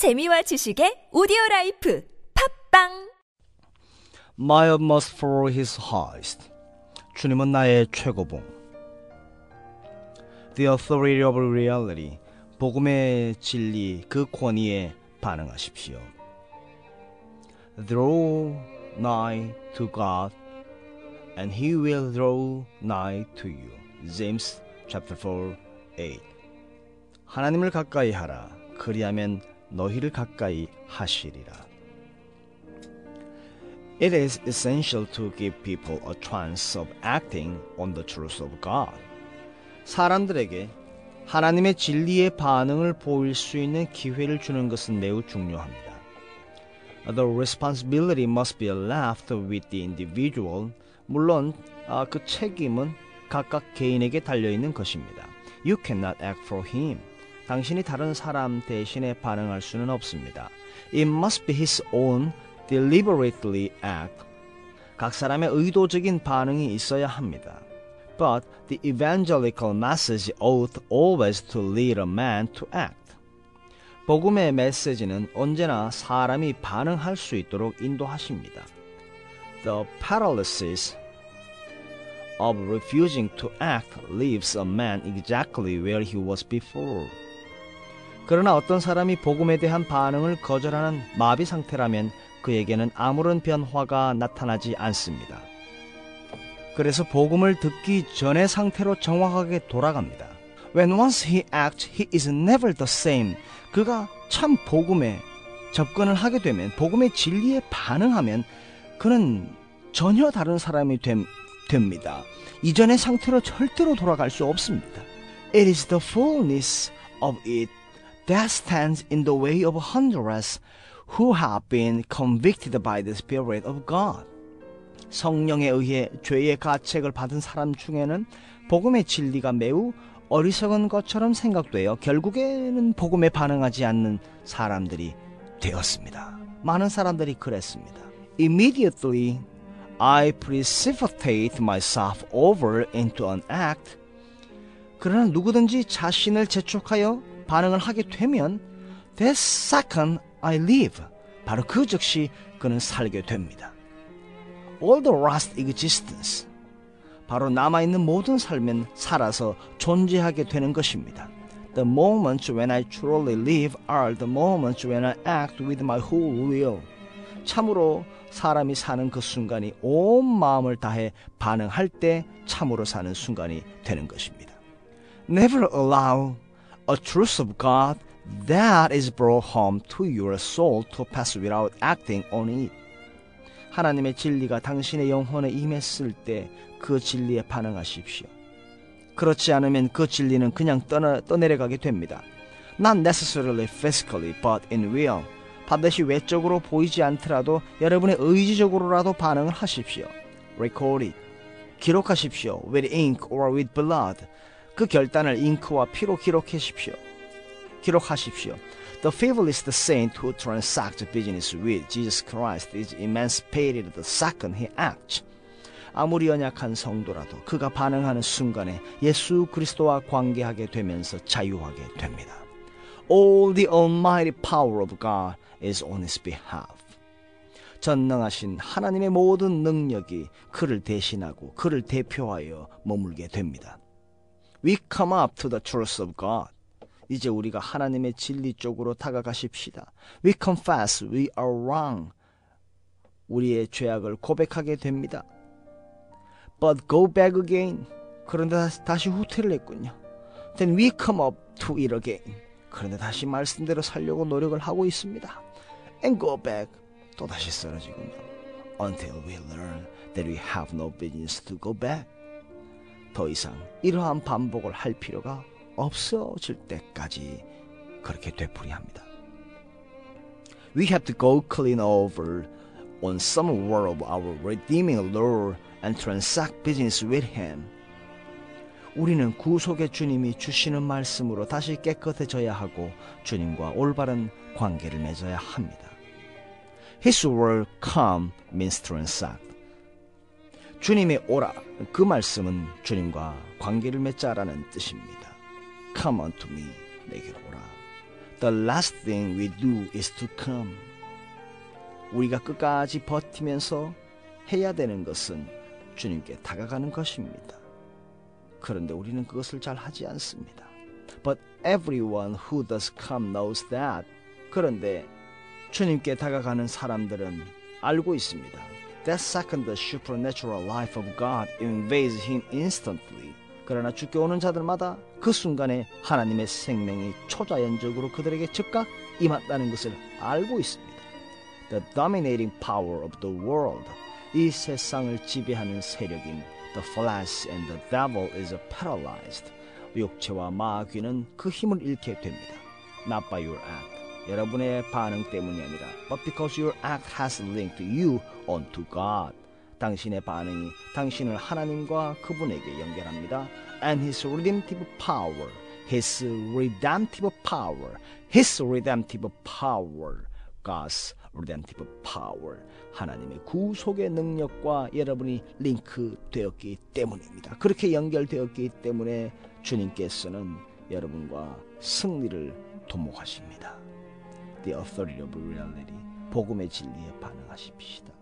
재미와 지식의 오디오 라이프 팝빵 My utmost for his highest. 주님은 나의 최고봉. The authority of reality. 복음의 진리, 그 권위에 반응하십시오. Draw nigh to God, and he will draw nigh to you. James chapter 4, 8. 하나님을 가까이 하라. 그리하면 너희를 가까이 하시리라. It is essential to give people a chance of acting on the truth of God. 사람들에게 하나님의 진리의 반응을 보일 수 있는 기회를 주는 것은 매우 중요합니다. The responsibility must be left with the individual. 물론 아, 그 책임은 각각 개인에게 달려 있는 것입니다. You cannot act for him. 당신이 다른 사람 대신에 반응할 수는 없습니다. It must be his own deliberately act. 각 사람의 의도적인 반응이 있어야 합니다. But the evangelical message ought always to lead a man to act. 복음의 메시지는 언제나 사람이 반응할 수 있도록 인도하십니다. The paralysis of refusing to act leaves a man exactly where he was before. 그러나 어떤 사람이 복음에 대한 반응을 거절하는 마비 상태라면 그에게는 아무런 변화가 나타나지 않습니다. 그래서 복음을 듣기 전의 상태로 정확하게 돌아갑니다. When once he acts, he is never the same. 그가 참 복음에 접근을 하게 되면 복음의 진리에 반응하면 그는 전혀 다른 사람이 됨, 됩니다. 이전의 상태로 절대로 돌아갈 수 없습니다. It is the fullness of it that stands in the way of hundreds who have been convicted by the Spirit of God. 성령에 의해 죄의 가책을 받은 사람 중에는 복음의 진리가 매우 어리석은 것처럼 생각되어 결국에는 복음에 반응하지 않는 사람들이 되었습니다. 많은 사람들이 그랬습니다. Immediately I precipitate myself over into an act. 그러나 누구든지 자신을 재촉하여 반응을 하게 되면 that second I live. 바로 그 즉시 그는 살게 됩니다. All the rest existence. 바로 남아있는 모든 삶은 살아서 존재하게 되는 것입니다. The moments when I truly live are the moments when I act with my whole will. 참으로 사람이 사는 그 순간이 온 마음을 다해 반응할 때 참으로 사는 순간이 되는 것입니다. Never allow a truth of God that is brought home to your soul to pass without acting on it. 하나님의 진리가 당신의 영혼에 임했을 때 그 진리에 반응하십시오. 그렇지 않으면 그 진리는 그냥 떠나, 떠내려가게 됩니다. Not necessarily physically, but in will. 반드시 외적으로 보이지 않더라도 여러분의 의지적으로라도 반응을 하십시오. Record it. 기록하십시오. With ink or with blood. 그 결단을 잉크와 피로 기록하십시오. 기록하십시오. The feeblest saint who transacts business with Jesus Christ is emancipated the second he acts. 아무리 연약한 성도라도 그가 반응하는 순간에 예수 그리스도와 관계하게 되면서 자유하게 됩니다. All the almighty power of God is on his behalf. 전능하신 하나님의 모든 능력이 그를 대신하고 그를 대표하여 머물게 됩니다. We come up to the truth of God. 이제 우리가 하나님의 진리 쪽으로 다가가십시다. We confess we are wrong. 우리의 죄악을 고백하게 됩니다. But go back again. 그런데 다시 후퇴를 했군요. Then we come up to it again. 그런데 다시 말씀대로 살려고 노력을 하고 있습니다. And go back. 또 다시 쓰러지군요. Until we learn that we have no business to go back. 더 이상 이러한 반복을 할 필요가 없어질 때까지 그렇게 되풀이합니다. We have to go clean over on some word of our redeeming Lord and transact business with Him. 우리는 구속의 주님이 주시는 말씀으로 다시 깨끗해져야 하고 주님과 올바른 관계를 맺어야 합니다. His word come means transact. 주님의 오라 그 말씀은 주님과 관계를 맺자라는 뜻입니다. Come unto me 내게로 오라. The last thing we do is to come. 우리가 끝까지 버티면서 해야 되는 것은 주님께 다가가는 것입니다. 그런데 우리는 그것을 잘 하지 않습니다. But everyone who does come knows that. 그런데 주님께 다가가는 사람들은 알고 있습니다. That second the supernatural life of God invades him instantly. 그러나 죽게 오는 자들마다 그 순간에 하나님의 생명이 초자연적으로 그들에게 즉각 임한다는 것을 알고 있습니다. The dominating power of the world. 이 세상을 지배하는 세력인 the flesh and the devil is paralyzed. 육체와 마귀는 그 힘을 잃게 됩니다. Not by your act. 여러분의 반응 때문이 아니라 but because your act has linked you onto God. 당신의 반응이 당신을 하나님과 그분에게 연결합니다. And His redemptive power, His redemptive power, His redemptive power, God's redemptive power, 하나님의 구속의 능력과 여러분이 링크되었기 때문입니다. 그렇게 연결되었기 때문에 주님께서는 여러분과 승리를 도모하십니다. The authority of reality, 복음의 진리에 반응하십시다.